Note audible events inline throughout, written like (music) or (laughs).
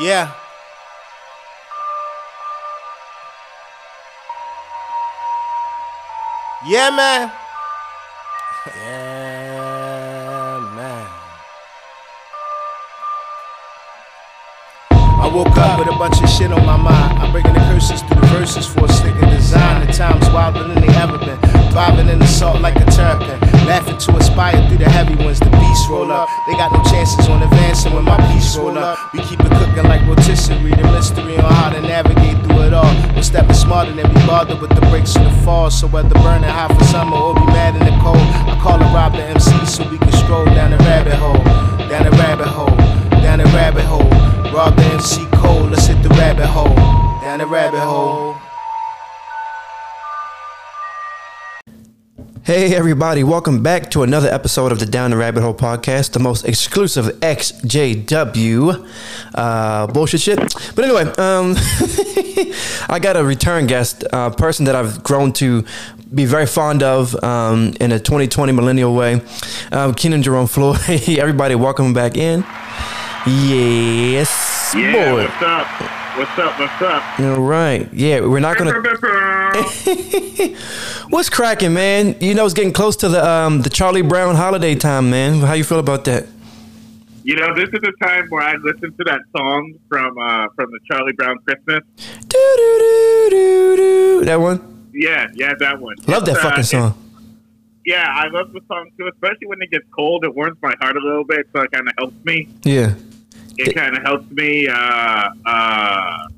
Yeah. Yeah, man. Yeah, man. I woke up with a bunch of shit on my mind. I'm breaking the curses through the verses for a slicker design. The time's wilder than they ever been. Thriving in the salt like a terrapin. Laughing to aspire through the heavy ones. The beast roll up. They got no chances on advancing when my piece roll up. We keep it cooking like rotisserie. The mystery on how to navigate through it all. We're stepping smarter than we bothered with the breaks in the fall. So whether burning hot for summer or be mad in the cold, I call a Rob the MC so we can stroll down the rabbit hole. Down the rabbit hole. Down the rabbit hole. Rob the MC cold. Let's hit the rabbit hole. Down the rabbit hole. Hey everybody, welcome back to another episode of the Down the Rabbit Hole podcast, the most exclusive XJW uh, bullshit shit. But anyway, um, (laughs) I got a return guest, a uh, person that I've grown to be very fond of um, in a 2020 millennial way. Um, Kenan Jerome Floyd. (laughs) everybody, welcome back in. Yes, Yeah, boy. what's up? What's up? What's up? All right. Yeah, we're not gonna. (laughs) What's cracking, man? You know, it's getting close to the um, the Charlie Brown holiday time, man. How you feel about that? you know, this is the time where I listen to that song from uh, from the Charlie Brown Christmas. Do do do do do. That one. Yeah, yeah, that one. Love that It's, uh, fucking it- song. yeah, I love the song too, especially when it gets cold. It warms my heart a little bit, so it kind of helps me. Yeah. It kind of helps me. Uh, uh,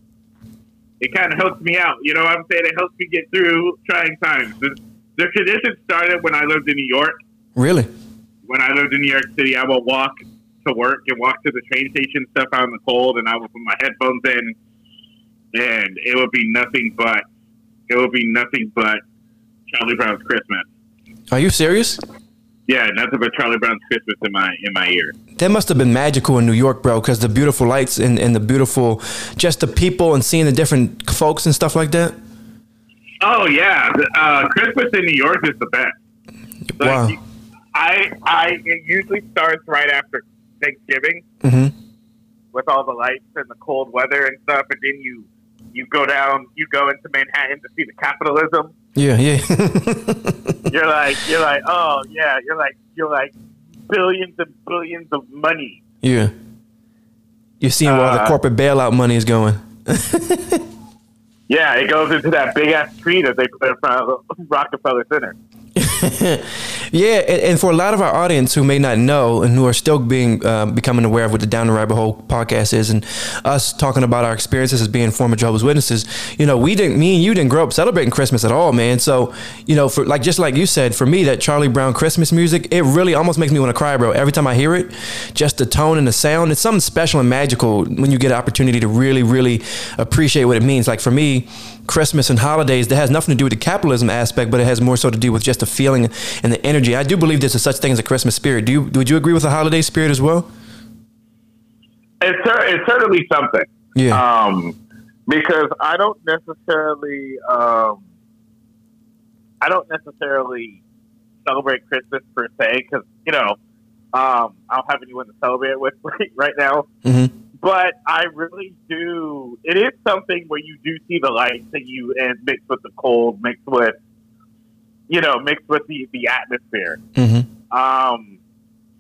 it kind of helps me out. You know what I'm saying? It helps me get through trying times. The, the tradition started when I lived in New York. Really? when I lived in New York City, I would walk to work and walk to the train station, stuff out in the cold, and I would put my headphones in, and it would be nothing but, it would be nothing but Charlie Brown's Christmas. Are you serious? Yeah, nothing but Charlie Brown's Christmas in my in my ear. That must have been magical in New York, bro, because the beautiful lights and, and the beautiful, just the people and seeing the different folks and stuff like that. Oh yeah, uh, Christmas in New York is the best. Like, Wow. I I it usually starts right after Thanksgiving. Mm-hmm. with all the lights and the cold weather and stuff, and then you you go down, you go into Manhattan to see the capitalism. Yeah, yeah. (laughs) You're like, you're like, oh yeah, you're like, you're like billions and billions of money. yeah. You're seeing where all the Uh, corporate bailout money is going. Yeah, it goes into that big ass tree that they put in front of the Rockefeller Center. (laughs) Yeah, and, and for a lot of our audience who may not know and who are still being uh, becoming aware of what the Down the Rabbit Hole podcast is, and us talking about our experiences as being former Jehovah's Witnesses, you know, we didn't, me and you didn't grow up celebrating Christmas at all, man. So, you know, for like just like you said, for me, that Charlie Brown Christmas music, it really almost makes me want to cry, bro. Every time I hear it, just the tone and the sound, it's something special and magical when you get an opportunity to really, really appreciate what it means. Like for me, Christmas and holidays that has nothing to do with the capitalism aspect, but it has more so to do with just the feeling and the energy. I do believe there's a such thing as a Christmas spirit. Do you? Would you agree with the holiday spirit as well? It's it's certainly something. Yeah. Um, because I don't necessarily, um, I don't necessarily celebrate Christmas per se because you know um, I don't have anyone to celebrate it with (laughs) right now. Mhm. But I really do. It is something where you do see the lights and you and mixed with the cold, mixed with you know, mixed with the the atmosphere. Mhm. Um,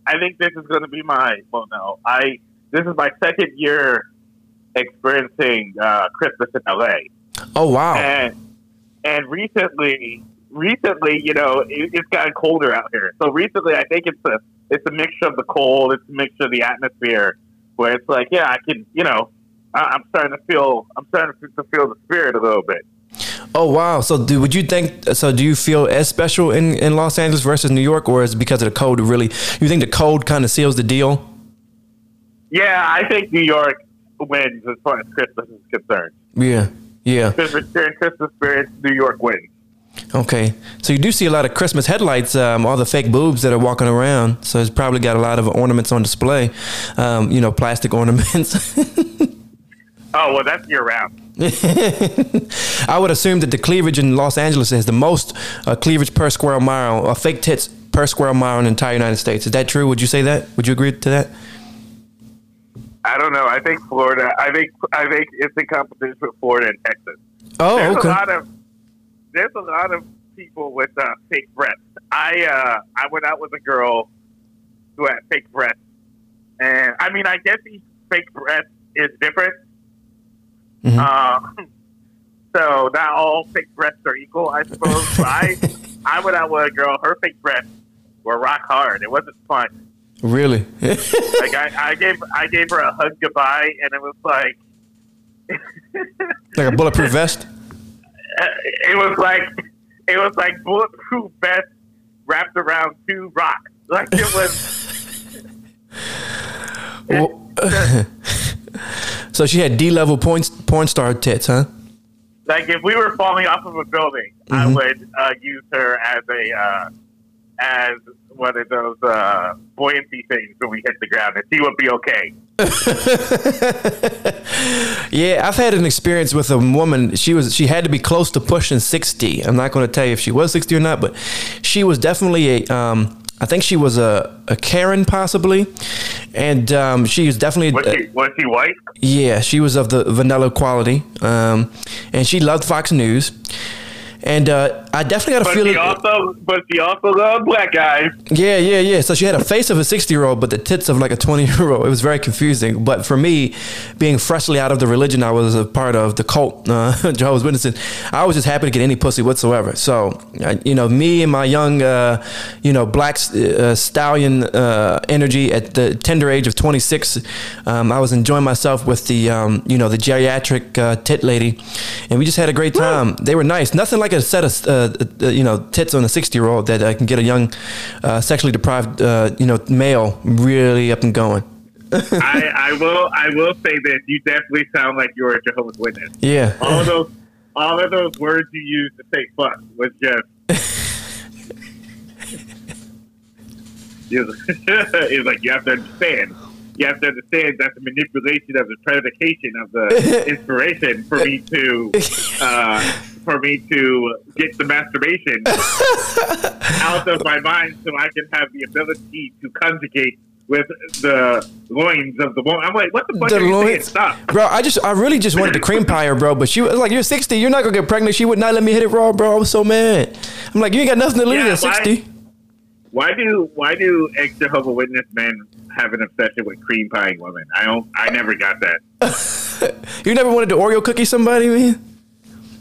I think this is going to be my well, no, I this is my second year experiencing uh, Christmas in LA, Oh wow. and and recently, recently, you know, it, it's gotten colder out here. So recently, I think it's a it's a mixture of the cold, it's a mixture of the atmosphere, where it's like, yeah, I can, you know, I, I'm starting to feel, I'm starting to feel the spirit a little bit. Oh wow. So do would you think? So do you feel as special in in Los Angeles versus New York, or is it because of the cold? Really, you think the cold kind of seals the deal? Yeah, I think New York wins as far as Christmas is concerned. Yeah. Yeah. Christmas during Christmas spirit, New York wins. Okay. So you do see a lot of Christmas headlights, um, all the fake boobs that are walking around. So it's probably got a lot of ornaments on display. Um, you know, plastic (laughs) ornaments. Oh well, that's year round. (laughs) I would assume that the cleavage in Los Angeles is the most uh, cleavage per square mile, uh, fake tits per square mile in the entire United States. Is that true? Would you say that? Would you agree to that? I don't know. I think Florida. I think I think it's in competition with Florida and Texas. Oh, there's okay. a lot of there's a lot of people with uh, fake breasts. I uh, I went out with a girl who had fake breasts, and I mean, I guess each fake breast is different. Mhm. Uh, so not all fake breasts are equal, I suppose. I (laughs) I went out with a girl. Her fake breasts were rock hard. It wasn't fun. Really? Like I, I gave I gave her a hug goodbye, and it was like like a bulletproof vest? (laughs) it was like it was like bulletproof vest wrapped around two rocks. Like it was. (laughs) Well, so she had D level porn, porn star tits, huh? Like if we were falling off of a building, I Mhm. would uh, use her as a uh, as one of those uh, buoyancy things when we hit the ground, and she would be okay. (laughs) Yeah, I've had an experience with a woman. She was she had to be close to pushing sixty. I'm not going to tell you if she was sixty or not, but she was definitely a. Um, I think she was a, a Karen possibly, and um, she was definitely Was she was she white? yeah, she was of the vanilla quality, um, and she loved Fox News. And uh, I definitely got a feeling. also but she also loved black guys. Yeah, yeah, yeah. So she had a face of a 60 year old, but the tits of like a 20 year old. It was very confusing. But for me, being freshly out of the religion I was a part of, the cult, uh, (laughs) Jehovah's Witnesses, I was just happy to get any pussy whatsoever. So, uh, you know, me and my young, uh, you know, black uh, stallion uh, energy at the tender age of 26, um, I was enjoying myself with the, um, you know, the geriatric uh, tit lady. And we just had a great time. They were nice. Nothing like a set of, uh, uh, you know, tits on a 60 year old that I can get a young, uh, sexually deprived, uh, you know, male really up and going. I, (laughs) I will I will say this: you definitely sound like you're a Jehovah's Witness. Yeah. All of those all of those words you used to say fuck was just. (laughs) (laughs) it's like you have to understand. You have to understand that's a manipulation of the predication of the (laughs) inspiration for me to uh, for me to get the masturbation (laughs) out of my mind so I can have the ability to conjugate with the loins of the woman. I'm like, what the fuck The are you saying? Stop. Bro, I just, I really just wanted to cream (laughs) pie her, bro. But she was like, "You're 60. You're not gonna get pregnant." She would not let me hit it raw, bro. I was so mad. I'm like, "You ain't got nothing to lose Yeah, at why- 60." Why do why do ex Jehovah Witness men have an obsession with cream pieing women? I don't. I never got that. (laughs) You never wanted to Oreo cookie somebody, man?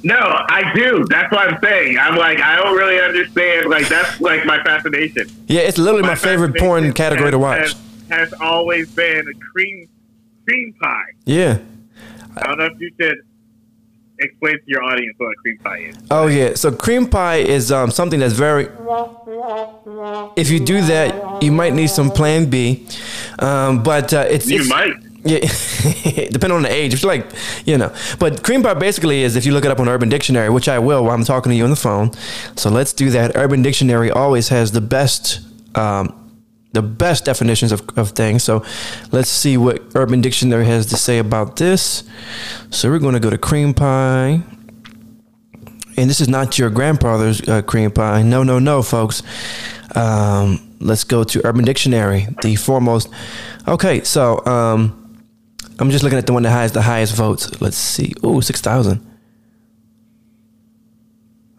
No, I do. That's what I'm saying. I'm like, I don't really understand. Like that's like my fascination. Yeah, it's literally my, favorite porn category to watch. Has, has always been a cream cream pie. Yeah. I don't know if you should explain to your audience what a cream pie is. Oh yeah. So cream pie is um, something that's very. If you do that, you might need some Plan B, um, but uh, it's You it's, might. Yeah, (laughs) depending on the age. it's like, you know, but cream pie basically is if you look it up on Urban Dictionary, which I will while I'm talking to you on the phone. So let's do that. Urban Dictionary always has the best, um, the best definitions of, of things. So let's see what Urban Dictionary has to say about this. So we're going to go to cream pie. And this is not your grandfather's uh, cream pie. No, no, no, folks. Um, let's go to Urban Dictionary, the foremost. Okay, so um, I'm just looking at the one that has the highest votes. Let's see. Ooh, 6,000.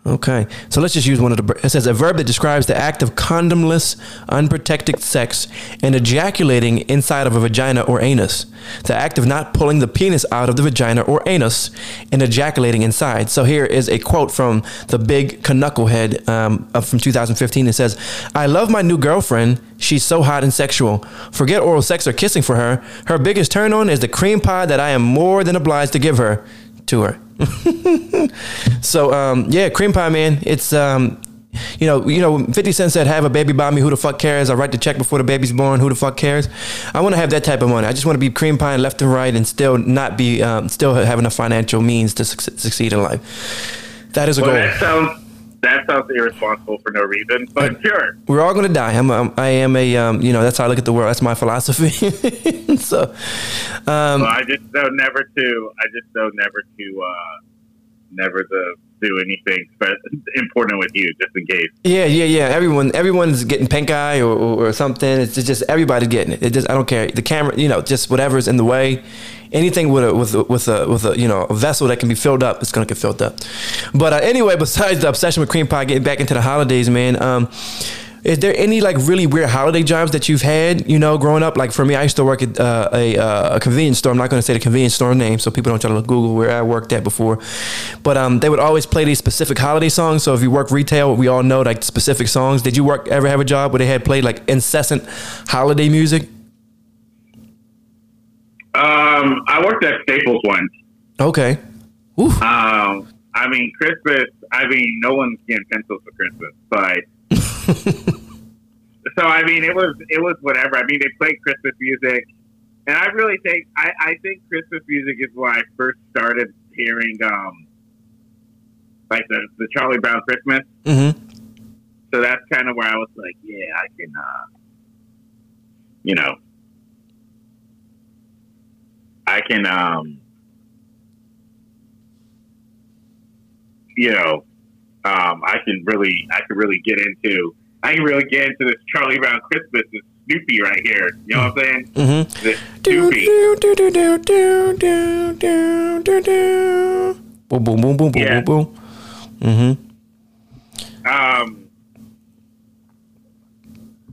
Okay, so let's just use one of the. It says a verb that describes the act of condomless, unprotected sex and ejaculating inside of a vagina or anus. The act of not pulling the penis out of the vagina or anus and ejaculating inside. So here is a quote from the big knucklehead um, from 2015. It says, "I love my new girlfriend. She's so hot and sexual. Forget oral sex or kissing for her. Her biggest turn on is the cream pie that I am more than obliged to give her to her." (laughs) So um, yeah, cream pie, man. It's um, you know, you know, Fifty Cent said, "Have a baby by me. Who the fuck cares? I write the check before the baby's born. Who the fuck cares?" I want to have that type of money. I just want to be cream pie left and right, and still not be, um, still have enough financial means to suc succeed in life. That is a Well, goal. that sounds that sounds irresponsible for no reason. But sure. We're all gonna die. I'm, I'm I am a, um, you know, that's how I look at the world. That's my philosophy. (laughs) so, um, Well, I just know never to. I just know never to. Uh, never to do anything important with you, just in case. Yeah, yeah, yeah. Everyone, everyone's getting pink eye or, or, something. It's just everybody's getting it. It just I don't care. The camera, you know, just whatever's in the way. Anything with a with a, with a with a you know a vessel that can be filled up, it's gonna get filled up. But uh, anyway, besides the obsession with cream pie, getting back into the holidays, man. Um, is there any like really weird holiday jobs that you've had? You know, growing up, like for me, I used to work at uh, a, uh, a convenience store. I'm not going to say the convenience store name, so people don't try to Google where I worked at before. But um, they would always play these specific holiday songs. So if you work retail, we all know like specific songs. Did you work ever have a job where they had played like incessant holiday music? Um, I worked at Staples once. Okay. Ooh. Um, I mean, Christmas. I mean, no one's getting pencils for Christmas, but (laughs) so I mean, it was it was whatever. I mean, they played Christmas music, and I really think I, I think Christmas music is where I first started hearing um like the the Charlie Brown Christmas. Mm-hmm. So that's kind of where I was like, yeah, I can, uh, you know, I can, um, you know, um, I can really, I can really get into, I can really get into this Charlie Brown Christmas, this Snoopy right here. You know what I'm saying? Mm-hmm. This Snoopy. do, do, do, do, do, do, do, do, do. Boom, boom, boom, boom, boom, Yeah. boom, boom. Mm-hmm. Um,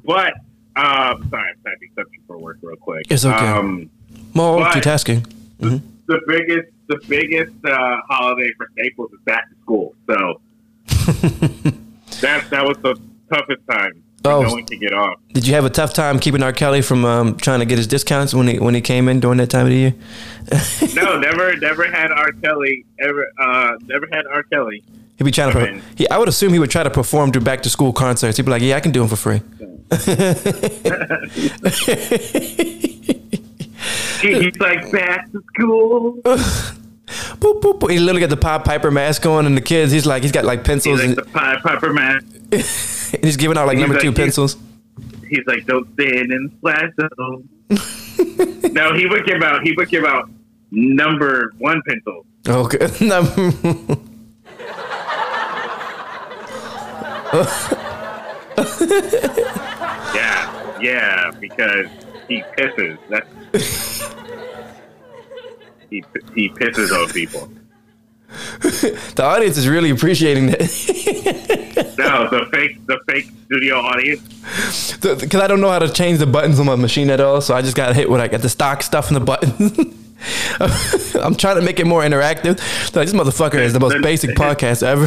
but, um, sorry, I'm typing something for work real quick. It's okay. Um, Multitasking. the biggest the biggest uh, holiday for Staples is back to school. So (laughs) that that was the toughest time Oh. no one to get off. Did you have a tough time keeping R. Kelly from um, trying to get his discounts when he when he came in during that time of the year? No, (laughs) never never had R. Kelly ever uh, never had R. Kelly. He'd be trying to. I he, I would assume he would try to perform through back to school concerts. He'd be like, "Yeah, I can do them for free." (laughs) He, he's like back to school. Boop, boop, boop. He literally got the Pied Piper mask on, and the kids. He's like, he's got like He's pencils, like and, the Pied Piper man. (laughs) and he's giving out like He's number like- two he's- pencils. He's like don't stand in flash zone. (laughs) no, he would give out. He would give out number one pencils. Okay. (laughs) Yeah, yeah, because he pisses. That's he he pisses on people. (laughs) the audience is really appreciating that (laughs) No, the fake the fake studio audience. because I don't know how to change the buttons on my machine at all. So I just got hit with like the stock stuff in the button. (laughs) I'm trying to make it more interactive. Like, this motherfucker is the most basic podcast ever.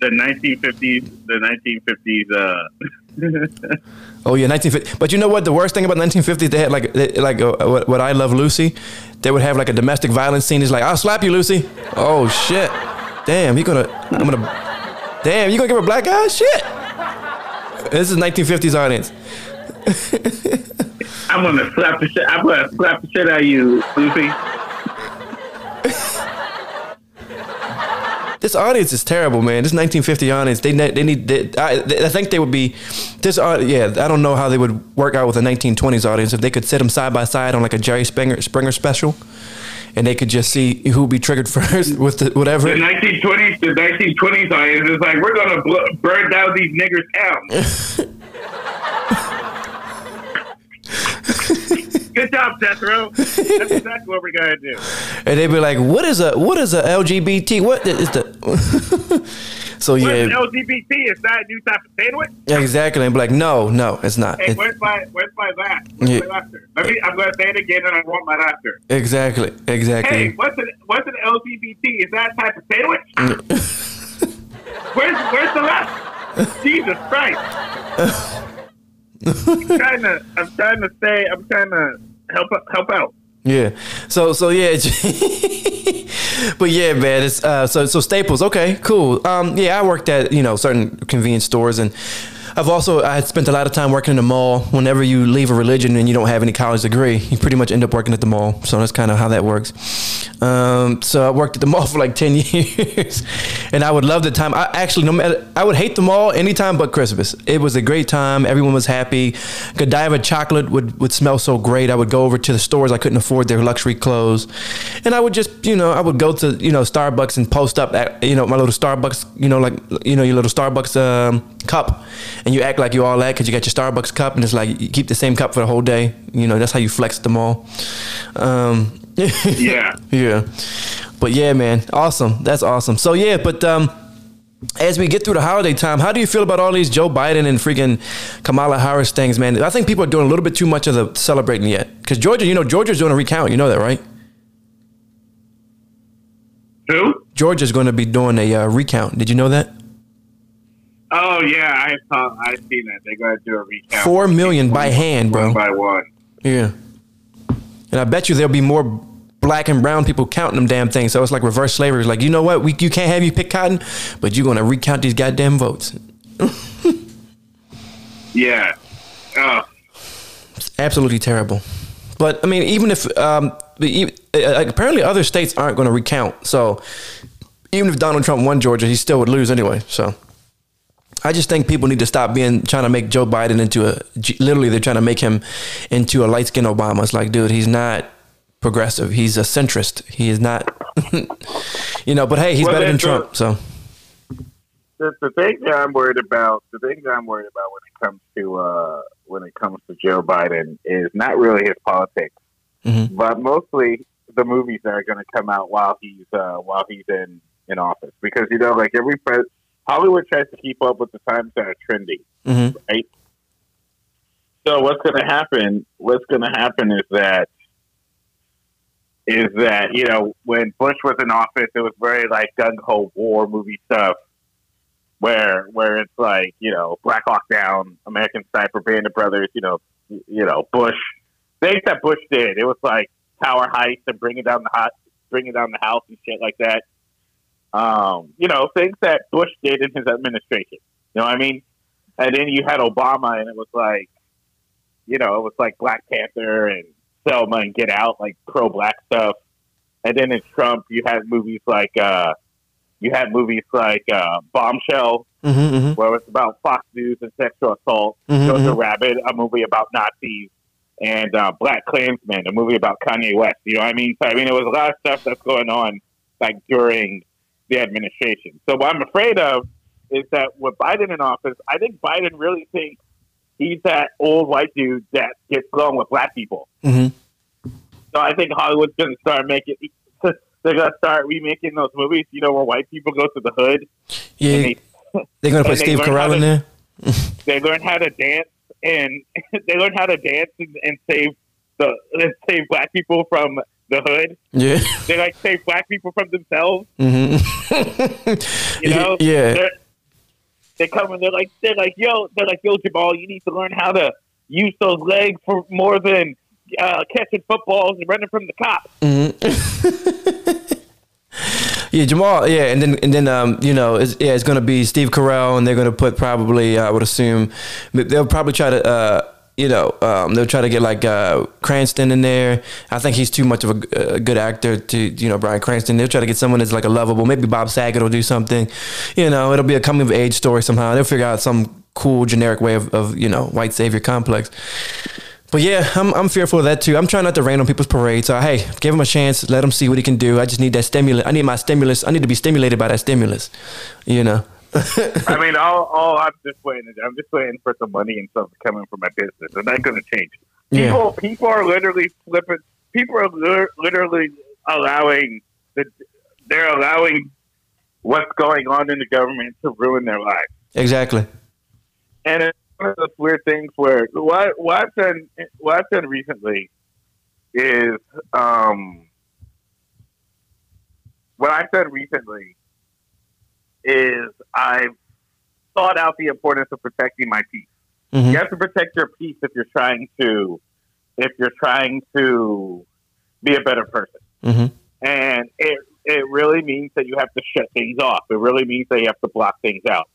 The 1950s, the 1950s. Uh, (laughs) Oh yeah, 1950. But you know what? The worst thing about 1950s, they had like they, like uh, what, what I love Lucy. They would have like a domestic violence scene. He's like, "I'll slap you, Lucy." Oh shit! Damn, you gonna? I'm gonna. Damn, you gonna give her a black eye? Shit! This is 1950s audience. (laughs) I'm gonna slap the shit. I'm gonna slap the shit out of you, Lucy. (laughs) This audience is terrible, man. This 1950 audience, they ne- they need. They, I, I think they would be. This, au- yeah, I don't know how they would work out with a 1920s audience if they could sit them side by side on like a Jerry Springer Springer special, and they could just see who would be triggered (laughs) first with the, whatever. The 1920s, the 1920s audience is like, we're gonna bl- burn down these niggers' towns. (laughs) Good job, Jethro. (laughs) That's exactly what we're gonna do. and they'd be like, "What is a what is a LGBT? What is the?" (laughs) so yeah, LGBT? Is that a new type of sandwich? exactly. And be like, "No, no, it's not." Hey, It's- where's my where's my laugh? Where's Yeah. my laughter? Let me. I'm gonna say it again, and I want my laughter. exactly, exactly. Hey, what's an what's an LGBT? Is that a type of sandwich? (laughs) where's where's the laugh? Jesus Christ! I'm trying to I'm trying to say I'm trying to help help out. Yeah. So so yeah. (laughs) but yeah, man. It's uh so so Staples. Okay, cool. Um yeah, I worked at you know certain convenience stores and I've also I had spent a lot of time working in the mall. Whenever you leave a religion and you don't have any college degree, you pretty much end up working at the mall. So that's kind of how that works. Um, so I worked at the (laughs) mall for like ten (laughs) years, and I would love the time. I actually no matter I would hate the mall anytime but Christmas. It was a great time. Everyone was happy. Godiva chocolate would would smell so great. I would go over to the stores I couldn't afford their luxury clothes, and I would just you know I would go to you know Starbucks and post up at you know my little Starbucks you know like you know your little Starbucks um, cup, and you act like you all that because you got your Starbucks cup, and it's like you keep the same cup for the whole day. You know that's how you flex them all. Um, (laughs) Yeah. yeah, but yeah, man, awesome. That's awesome. So yeah, but um, as we get through the holiday time, how do you feel about all these Joe Biden and freaking Kamala Harris things, man? I think people are doing a little bit too much of the celebrating yet. Because Georgia, you know, Georgia's doing a recount. You know that, right? Who? Georgia's going to be doing a uh, recount. Did you know that? Oh yeah, I saw. I seen that. They're gonna do a recount. Four million by hand, bro. One by one. Yeah. And I bet you there'll be more black and brown people counting them damn things. So it's like reverse slavery. It's like, you know what? We, you can't have you pick cotton, but you're going to recount these goddamn votes. (laughs) Yeah. Oh, It's absolutely terrible. But I mean, even if um, the, uh, apparently other states aren't going to recount, so even if Donald Trump won Georgia, he still would lose anyway. So I just think people need to stop being trying to make Joe Biden into a literally they're trying to make him into a light skinned Obama. It's like, dude, he's not progressive. He's a centrist. He is not, (laughs) you know. But hey, he's Well, better than Trump. So the, the thing that I'm worried about, the thing that I'm worried about when it comes to uh, when it comes to Joe Biden is not really his politics, Mhm. but mostly the movies that are going to come out while he's uh, while he's in in office. Because you know, like every pres- Hollywood tries to keep up with the times that are trendy, mhm. right? So what's going to happen? What's going to happen is that is that you know when Bush was in office, it was very like gung ho war movie stuff, where where it's like you know Black Hawk Down, American Sniper, Band of Brothers, you know, you know Bush things that Bush did. It was like Tower Heights and bringing down the hot, bringing down the house and shit like that. Um, you know, things that Bush did in his administration. You know what I mean? And then you had Obama, and it was like, you know, it was like Black Panther and Selma and Get Out, like pro black stuff. And then in Trump, you had movies like, uh, you had movies like uh, Bombshell, Mhm, mhm, where it's about Fox News and sexual assault. Mhm, Jojo mhm. Rabbit, a movie about Nazis, and uh, Black Klansman, a movie about Kanye West. You know what I mean? So I mean, there was a lot of stuff that's going on like during the administration. So what I'm afraid of is that with Biden in office, I think Biden really thinks he's that old white dude that gets along with black people. Mhm. So I think Hollywood's going to start making. (laughs) They're going to start remaking those movies, you know, where white people go to the hood Yeah, they (laughs) they're gonna put Steve Carell in to- there. (laughs) they learn how to dance and they learn how to dance and, and save the and save black people from the hood. Yeah. (laughs) They like save black people from themselves. Mm-hmm. (laughs) You know, Yeah. They're, they come and they're like they're like yo they're like yo Jamal, you need to learn how to use those legs for more than uh, catching footballs and running from the cops. Mm-hmm. (laughs) Yeah, Jamal. Yeah, and then and then um, you know, it's, yeah, it's gonna be Steve Carell, and they're gonna put probably I would assume they'll probably try to. Uh, you know, um, they'll try to get like uh, Cranston in there. I think he's too much of a, a good actor to, you know, Bryan Cranston. They'll try to get someone that's like a lovable. Maybe Bob Saget will do something. You know, it'll be a coming of age story somehow. They'll figure out some cool generic way of, of you know, white savior complex. But yeah, I'm I'm fearful of that too. I'm trying not to rain on people's parade. So hey, give him a chance. Let him see what he can do. I just need that stimulus. I need my stimulus. I need to be stimulated by that stimulus. You know. (laughs) I mean, all, all I'm just waiting. I'm just waiting for some money and stuff coming from my business, and that's going to change. Yeah. People, people are literally flipping. People are li- literally allowing the. They're allowing what's going on in the government to ruin their lives, Exactly. and it's one of those weird things where what what I've done what I've done recently is um what I've done recently is I've thought out the importance of protecting my peace. Mhm. You have to protect your peace if you're trying to if you're trying to be a better person. hmm And it it really means that you have to shut things off. It really means that you have to block things out.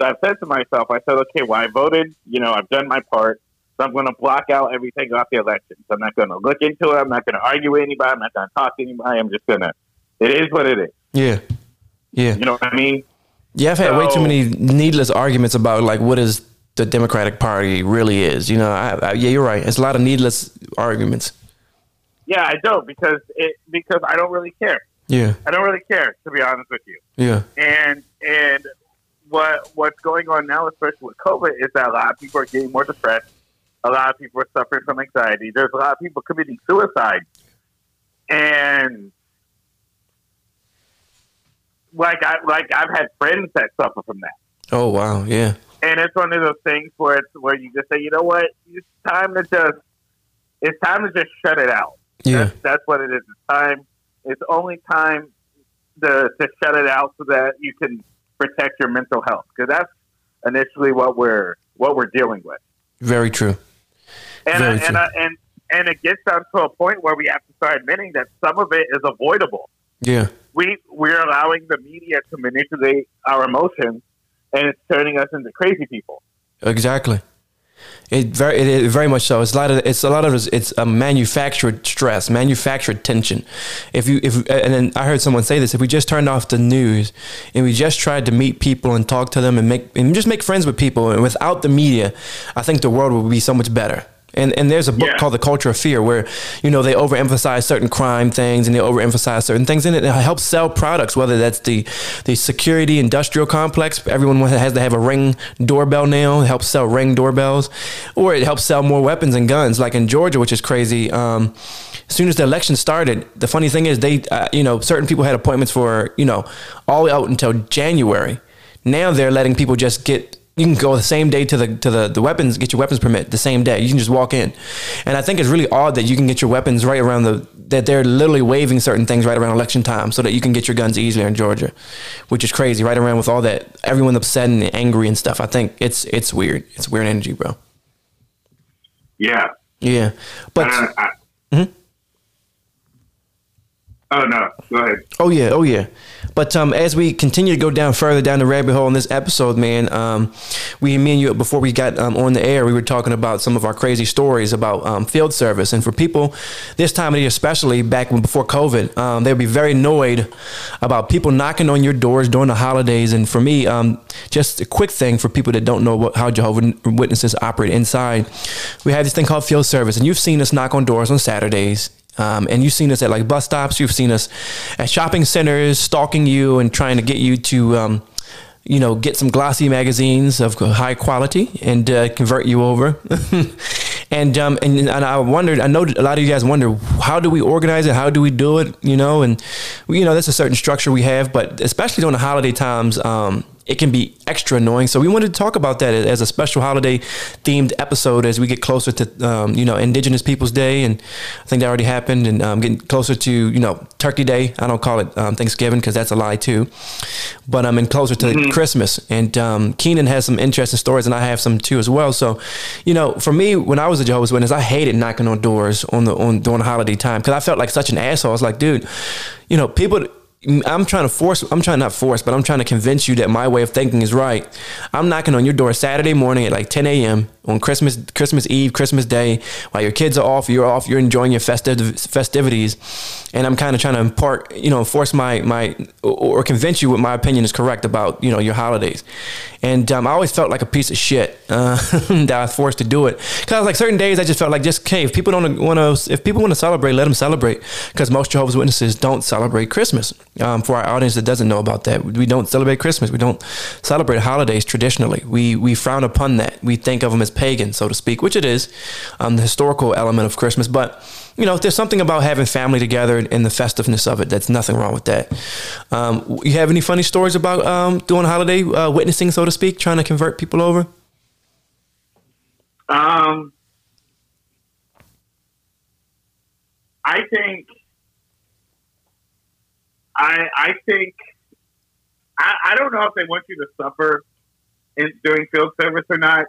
So I've said to myself, I said, okay, well, I voted. You know, I've done my part. So I'm going to block out everything off the election. So I'm not going to look into it. I'm not going to argue with anybody. I'm not going to talk to anybody. I'm just going to. It is what it is. Yeah. Yeah. You know what I mean? Yeah, I've had So- way too many needless arguments about like what is the Democratic Party really is. You know, I, I, yeah, you're right. It's a lot of needless arguments. Yeah, I don't because it because I don't really care. Yeah, I don't really care to be honest with you. yeah, And and what what's going on now, especially with COVID, is that a lot of people are getting more depressed. A lot of people are suffering from anxiety. There's a lot of people committing suicide, and like I like I've had friends that suffer from that. Oh wow, yeah, And it's one of those things where it's where you just say, you know what, it's time to just it's time to just shut it out. yeah, That's, that's what it is. It's time. It's only time to, to shut it out so that you can protect your mental health because that's initially what we're what we're dealing with. very true. And Very I, true. and I, and and it gets down to a point where we have to start admitting that some of it is avoidable. Yeah, We we're allowing the media to manipulate our emotions, and it's turning us into crazy people. exactly. It very, it, it very much so. It's a lot of, it's a lot of, it's, a manufactured stress, manufactured tension. If you, if, and then I heard someone say this: if we just turned off the news and we just tried to meet people and talk to them and make, and just make friends with people, and without the media, I think the world would be so much better. And and there's a book Yeah. called The Culture of Fear where you know they overemphasize certain crime things and they overemphasize certain things in it. And it helps sell products whether that's the the security industrial complex. Everyone has to have a ring doorbell now. It helps sell ring doorbells. Or it helps sell more weapons and guns. Like in Georgia which is crazy um, as soon as the election started the funny thing is they uh, you know certain people had appointments for you know all out until January. Now they're letting people just get you can go the same day to the to the, the weapons get your weapons permit the same day. You can just walk in. And i think it's really odd that you can get your weapons right around the that they're literally waiving certain things right around election time so that you can get your guns easier in georgia which is crazy. Right around with all that everyone upset and angry and stuff. I think it's it's weird. It's weird energy bro. Yeah. yeah. But Uh, I, Mhm. Oh no, go ahead. Oh yeah, oh yeah. But um, as we continue to go down further down the rabbit hole in this episode, man, um, we, me and you, before we got um, on the air, we were talking about some of our crazy stories about um, field service, and for people this time of year, especially back when before COVID, um, they'd be very annoyed about people knocking on your doors during the holidays. And for me, um, just a quick thing for people that don't know what, how Jehovah's Witnesses operate inside, we have this thing called field service, and you've seen us knock on doors on Saturdays. Um, and you've seen us at like bus stops. You've seen us at shopping centers, stalking you and trying to get you to, um, you know, get some glossy magazines of high quality and uh, convert you over. (laughs) and um, and and I wondered. I know a lot of you guys wonder how do we organize it? How do we do it? You know, and you know, that's a certain structure we have. But especially during the holiday times, um, it can be extra annoying. So we wanted to talk about that as a special holiday themed episode as we get closer to um, you know Indigenous Peoples Day, and I think that already happened, and um, getting closer to you know Turkey Day. I don't call it um, Thanksgiving because that's a lie too, but I'm in closer to Christmas. And um, Kenan has some interesting stories, and I have some too as well. So, you know, for me, when I was a Jehovah's Witness, I hated knocking on doors on the on during holiday time because I felt like such an asshole. I was like, dude, you know, people. I'm trying to force, I'm trying not force, but I'm trying to convince you that my way of thinking is right. I'm knocking on your door Saturday morning at like 10 a.m. on Christmas, Christmas Eve, Christmas Day, while your kids are off, you're off, you're enjoying your festiv- festivities. And I'm kind of trying to impart, you know, force my, my, or convince you what my opinion is correct about, you know, your holidays. And um, I always felt like a piece of shit uh, (laughs) that I was forced to do it. Cause like certain days I just felt like just, okay, if people don't want to, if people want to celebrate, let them celebrate. Cause most Jehovah's Witnesses don't celebrate Christmas. Um, for our audience that doesn't know about that, we don't celebrate Christmas. We don't celebrate holidays traditionally. We we frown upon that. We think of them as pagan, so to speak, which it is, um, the historical element of Christmas. But you know, there's something about having family together and the festiveness of it. That's nothing wrong with that. Um, you have any funny stories about um, doing holiday uh, witnessing, so to speak, trying to convert people over? Um, I think, I I think, I, I don't know if they want you to suffer in doing field service or not,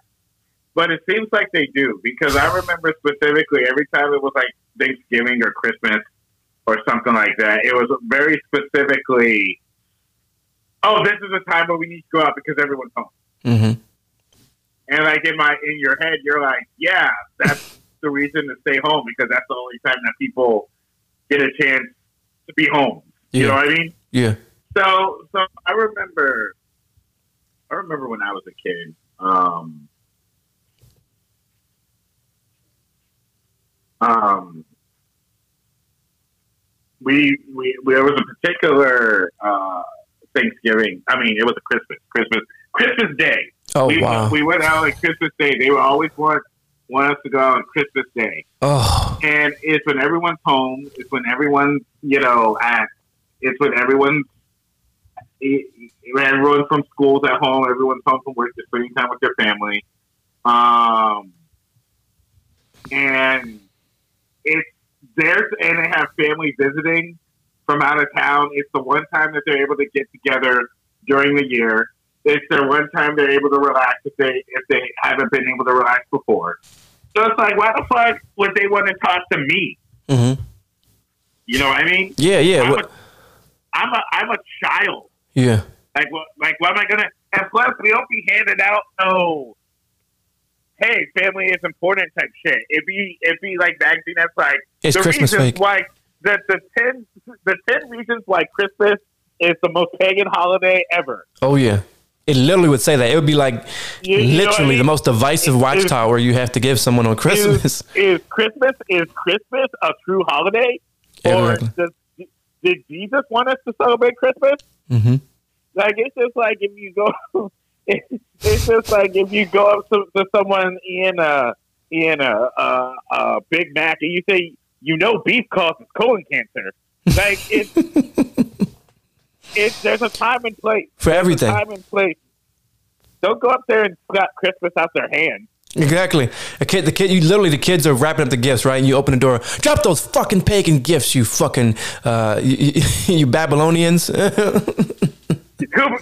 but it seems like they do because I remember specifically every time it was like Thanksgiving or Christmas or something like that, it was very specifically. Oh, this is a time where we need to go out because everyone's home. Mm-hmm. And like in my in your head, you're like, yeah, that's the reason to stay home because that's the only time that people get a chance to be home. You know what I mean? Yeah. So, so I remember, I remember when I was a kid. Um, um, we, we, there was a particular uh, Thanksgiving. I mean, it was a Christmas, Christmas, Christmas Day. Oh we, wow. we went out on Christmas Day. They would always want want us to go out on Christmas Day oh. and it's when everyone's home. It's when everyone's you know at. It's when everyone, it- everyone's from school's at home. Everyone's home from work. They're spending time with their family. Um, and it's there's and they have family visiting from out of town. It's the one time that they're able to get together during the year. It's their one time they're able to relax if they if they haven't been able to relax before. So it's like, why the fuck would they want to talk to me? hmm You know what I mean? Yeah. Yeah. I'm, a, I'm a child. yeah. Like what? Like what am I gonna? And plus, we don't be handing out no. Hey, family is important type shit. It be it be like magazine that's like It's the Christmas reasons fake. why the the ten the ten reasons why Christmas is the most pagan holiday ever. Oh yeah. It literally would say that. It would be like You- you know I literally the most divisive watchtower you have to give someone on Christmas. Is, is Christmas is Christmas a true holiday, or Exactly. does, did Jesus want us to celebrate Christmas? hmm Like it's just like if you go, (laughs) it's just like if you go up to, to someone in a in a, a, a Big Mac and you say you know beef causes colon cancer. Like it's (laughs) it's there's a time and place For everything. time and place. Don't go up there and slap Christmas out their hand. Exactly. A kid, the kid, you literally, the kids are wrapping up the gifts, right? And you open the door, drop those fucking pagan gifts, you fucking, uh, (laughs) you, you Babylonians. (laughs)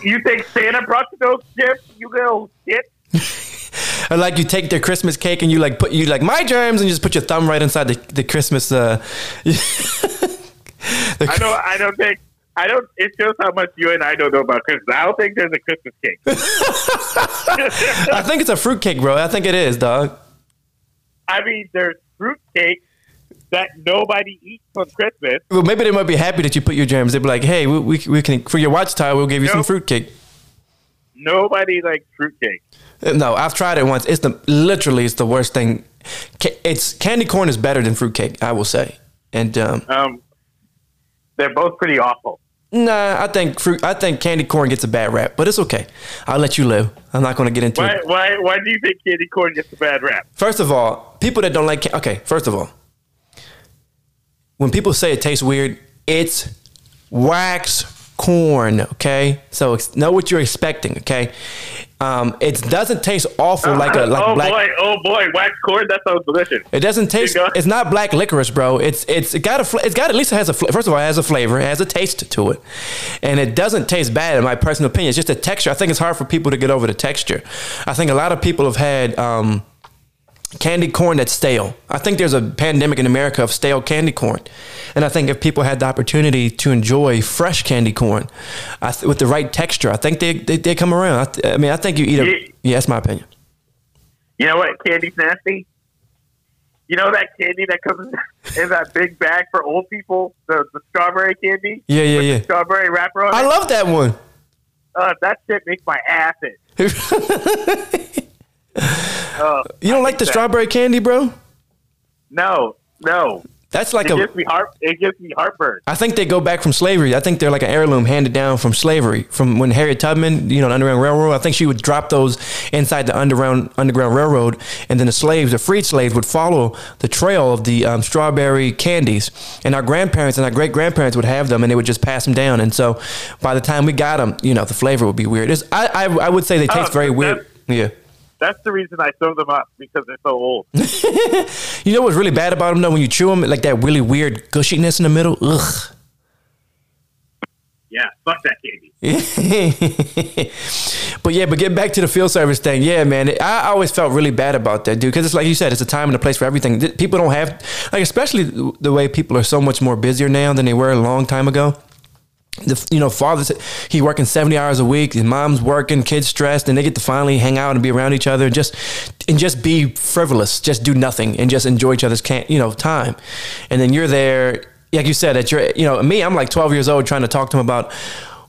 You, think Santa brought you those gifts? You little shit. or like you take their Christmas cake and you like put, you like my germs and you just put your thumb right inside the, the Christmas, uh, (laughs) the, I don't. I don't think. I don't. It shows how much you and I don't know about Christmas. I don't think there's a Christmas cake. (laughs) I think it's a fruit cake, bro. I think it is, dog. I mean, there's fruit cake that nobody eats on Christmas. Well, maybe they might be happy that you put your germs. They'd be like, hey, we, we, we can, for your watch watchtower, we'll give you some Nope. fruit cake. Nobody likes fruit cake. No, I've tried it once. It's the literally it's the worst thing. It's candy corn is better than fruitcake, I will say. And um, Um, they're both pretty awful. Nah, I think fruit. I think candy corn gets a bad rap, but it's okay. I'll let you live. I'm not going to get into Why? it. Why? Why do you think candy corn gets a bad rap? First of all, people that don't like okay. First of all, when people say it tastes weird, it's wax corn. Okay, so know what you're expecting. Okay, um, it doesn't taste awful like a like oh black. boy! Oh boy! Wax corn. That sounds delicious. It doesn't taste. It's not black licorice, bro. It's it's it got a. It's got at least it has a. First of all, it has a flavor. It has a taste to it, and it doesn't taste bad in my personal opinion. It's just a texture. I think it's hard for people to get over the texture. I think a lot of people have had um, candy corn that's stale. I think there's a pandemic in America of stale candy corn, and I think if people had the opportunity to enjoy fresh candy corn I th- with the right texture, I think they they, they come around. I, th- I mean, I think you eat a. Yeah. Yeah, that's my opinion. You know what? Candy's nasty. You know that candy that comes (laughs) in that big bag for old people, the, the strawberry candy, Yeah, yeah, yeah. strawberry wrapper on I it. love that one. Uh, that shit makes my ass itch. (laughs) Uh, You don't like the that. strawberry candy, bro? no, no. That's like It a. gives me heart. It gives me heartburn. I think they go back from slavery. I think they're like an heirloom handed down from slavery. From when Harriet Tubman, you know, the Underground Railroad. I think she would drop those inside the underground Underground Railroad, and then the slaves, the freed slaves, would follow the trail of the um, strawberry candies. And our grandparents and our great grandparents would have them, and they would just pass them down. And so, by the time we got them, you know, the flavor would be weird. It's, I, I I would say they taste Oh, very weird. Yeah. That's the reason I throw them up because they're so old. (laughs) You know what's really bad about them though? When you chew them, like that really weird gushiness in the middle. Ugh. Yeah, fuck that candy. (laughs) but yeah, but get back to the field service thing. Yeah, man, I always felt really bad about that, dude. Because it's like you said, it's a time and a place for everything. People don't have like, especially the way people are so much more busier now than they were a long time ago. The you know fathers he working 70 hours a week his mom's working kids stressed and they get to finally hang out and be around each other and just and just be frivolous just do nothing and just enjoy each other's can you know time. And then you're there like you said that you're you know me i'm like 12 years old trying to talk to him about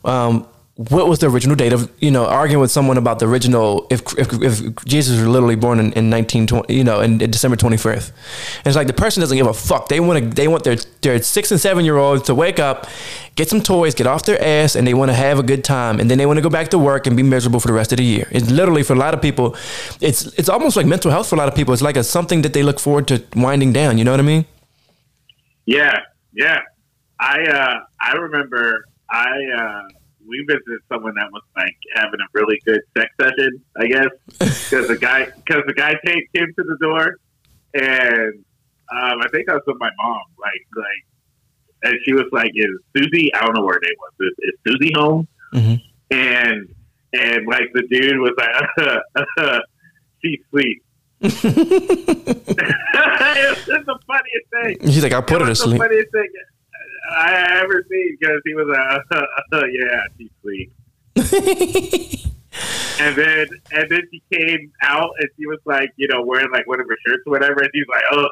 um, what was the original date of you know arguing with someone about the original if if, if Jesus was literally born in, in 1920 you know in, in December 21st and it's like the person doesn't give a fuck. They want to they want their their six and seven year olds to wake up get some toys get off their ass and they want to have a good time. And then they want to go back to work and be miserable for the rest of the year. It's literally for a lot of people it's it's almost like mental health for a lot of people. It's like a something that they look forward to winding down. You know what I mean? Yeah yeah. I uh I remember I uh we visited someone that was like having a really good sex session, I guess, because the guy because the guy came, came to the door, and um, I think I was with my mom, like like, and she was like, "Is Susie? I don't know where her name was. Is, is Susie home?" mm-hmm. And and like the dude was like, "She's asleep." it's the funniest thing. he's like I'll put it her to sleep The funniest thing I ever seen because he was a uh, (laughs) yeah, she's sweet. (laughs) and then and then she came out and she was like, you know, wearing like one of her shirts or whatever, and she's like, oh.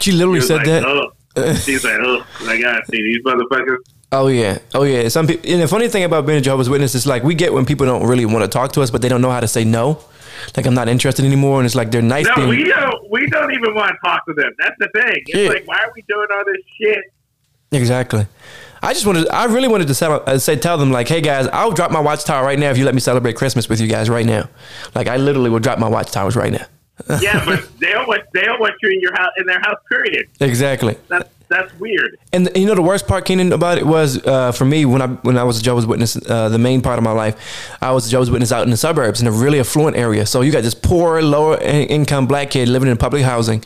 She literally said like, that. Oh. She's like, oh, I gotta see these motherfuckers. Oh yeah, oh yeah. Some people. And the funny thing about being a Jehovah's Witness is like we get when people don't really want to talk to us, but they don't know how to say no. Like I'm not interested anymore, and it's like they're nice. No, being, we don't. We don't even want to talk to them. That's the thing. It's Yeah. like, why are we doing all this shit? Exactly. I just wanted. I really wanted to sell, uh, say, tell them like, hey guys, I'll drop my watchtower right now if you let me celebrate Christmas with you guys right now. Like I literally will drop my watchtowers right now. Yeah, but (laughs) they don't want they don't want you in your house in their house. Period. Exactly. That's that's weird. And you know the worst part, Kenan, about it was uh, for me when I when I was a Jehovah's Witness. Uh, the main part of my life, I was a Jehovah's Witness out in the suburbs in a really affluent area. So you got this poor, lower income black kid living in public housing.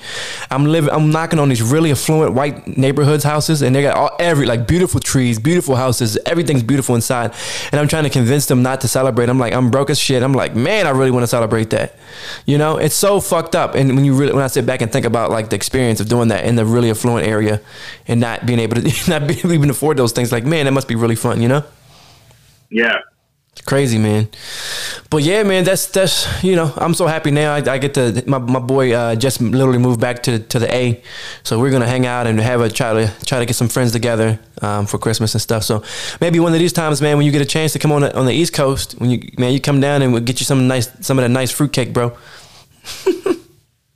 I'm living. I'm knocking on these really affluent white neighborhoods houses, and they got all every like beautiful trees, beautiful houses. Everything's beautiful inside, and I'm trying to convince them not to celebrate. I'm like, I'm broke as shit. I'm like, man, I really want to celebrate that. You know, it's so fucked up. And when you really when I sit back and think about like the experience of doing that in the really affluent area and not being able to (laughs) not being able to even afford those things, like man, that must be really fun, you know? Yeah. It's crazy, man. But yeah, man, that's that's you know, I'm so happy now. I, I get to my, my boy uh, just literally moved back to to the A, so we're gonna hang out and have a try to try to get some friends together um, for Christmas and stuff. So maybe one of these times, man, when you get a chance to come on the, on the East Coast, when you man, you come down and we'll get you some nice some of that nice fruitcake, bro. (laughs)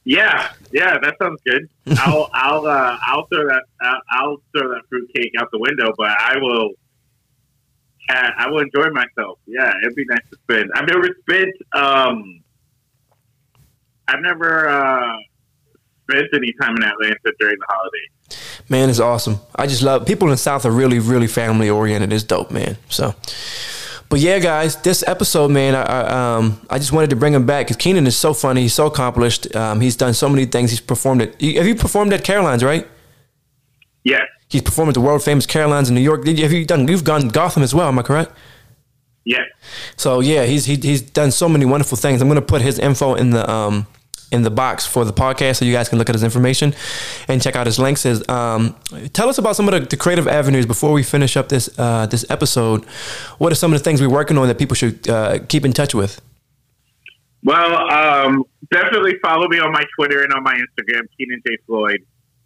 Yeah, yeah, that sounds good. (laughs) I'll I'll uh, I'll throw that I'll, I'll throw that fruitcake out the window, but I will uh, I will enjoy myself. Yeah, it'd be nice to spend. I've never spent um I've never uh spent any time in Atlanta during the holidays. Man, it's awesome. I just love people in the South are really, really family oriented. It's dope, man. So, but yeah, guys, this episode, man, I, I um I just wanted to bring him back because Kenan is so funny. He's so accomplished. Um, he's done so many things. He's performed at. Have you performed at Caroline's, right? Yes, He's performed at the world famous Caroline's in New York. Did you, have you done? You've gone Gotham as well. Am I correct? Yeah. So yeah, he's he, he's done so many wonderful things. I'm gonna put his info in the um in the box for the podcast so you guys can look at his information and check out his links. Is um tell us about some of the, the creative avenues before we finish up this uh this episode. What are some of the things we're working on that people should uh, keep in touch with? Well, um, definitely follow me on my Twitter and on my Instagram, Kenan J Floyd,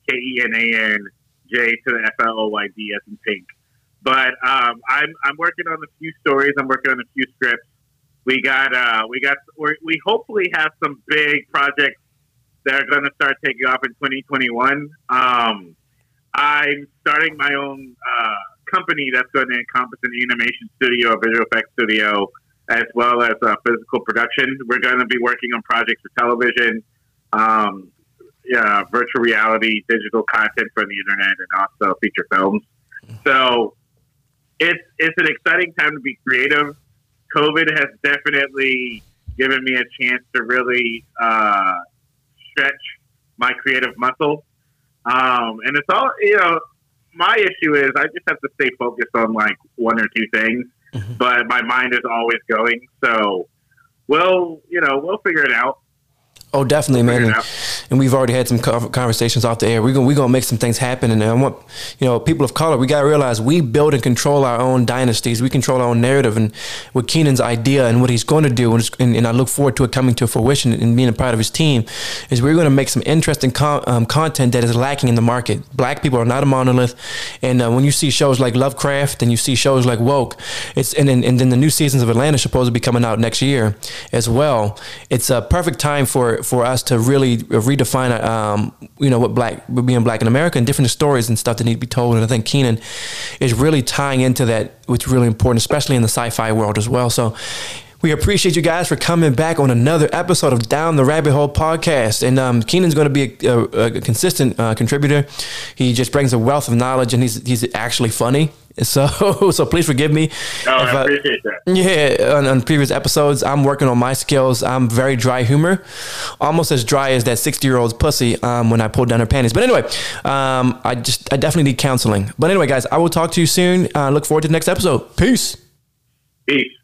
K E N A N J to the F L O Y D S in pink. But um, I'm I'm working on a few stories. I'm working on a few scripts. We got uh, we got we hopefully have some big projects that are going to start taking off in 2021. Um, I'm starting my own uh, company that's going to encompass an animation studio, a visual effects studio, as well as uh, physical production. We're going to be working on projects for television, um, yeah, virtual reality, digital content for the internet, and also feature films. So it's it's an exciting time to be creative. COVID has definitely given me a chance to really uh, stretch my creative muscle. Um, and it's all you know. My issue is I just have to stay focused on like one or two things, but my mind is always going. So we'll you know we'll figure it out. Oh, definitely, man. And, and, we've already had some conversations off the air. We're gonna we're gonna make some things happen. And I want you know people of color. We gotta realize we build and control our own dynasties. We control our own narrative. And with Kenan's idea and what he's going to do, and, and I look forward to it coming to fruition and being a part of his team, is we're going to make some interesting con- um, content that is lacking in the market. Black people are not a monolith, and uh, when you see shows like Lovecraft and you see shows like Woke, it's and, and and then the new seasons of Atlanta supposed to be coming out next year as well. It's a perfect time for for us to really redefine, um, you know, what black being black in America and different stories and stuff that need to be told. And I think Kenan is really tying into that, which is really important, especially in the sci-fi world as well. So. We appreciate you guys for coming back on another episode of Down the Rabbit Hole podcast. And um, Kenan's going to be a, a, a consistent uh, contributor. He just brings a wealth of knowledge, and he's he's actually funny. So, (laughs) so please forgive me. Oh, I appreciate that. Yeah, on, on, previous episodes, I'm working on my skills. I'm very dry humor, almost as dry as that 60 year old's pussy um, when I pulled down her panties. But anyway, um, I just I definitely need counseling. But anyway, guys, I will talk to you soon. Uh, look forward to the next episode. Peace. Peace.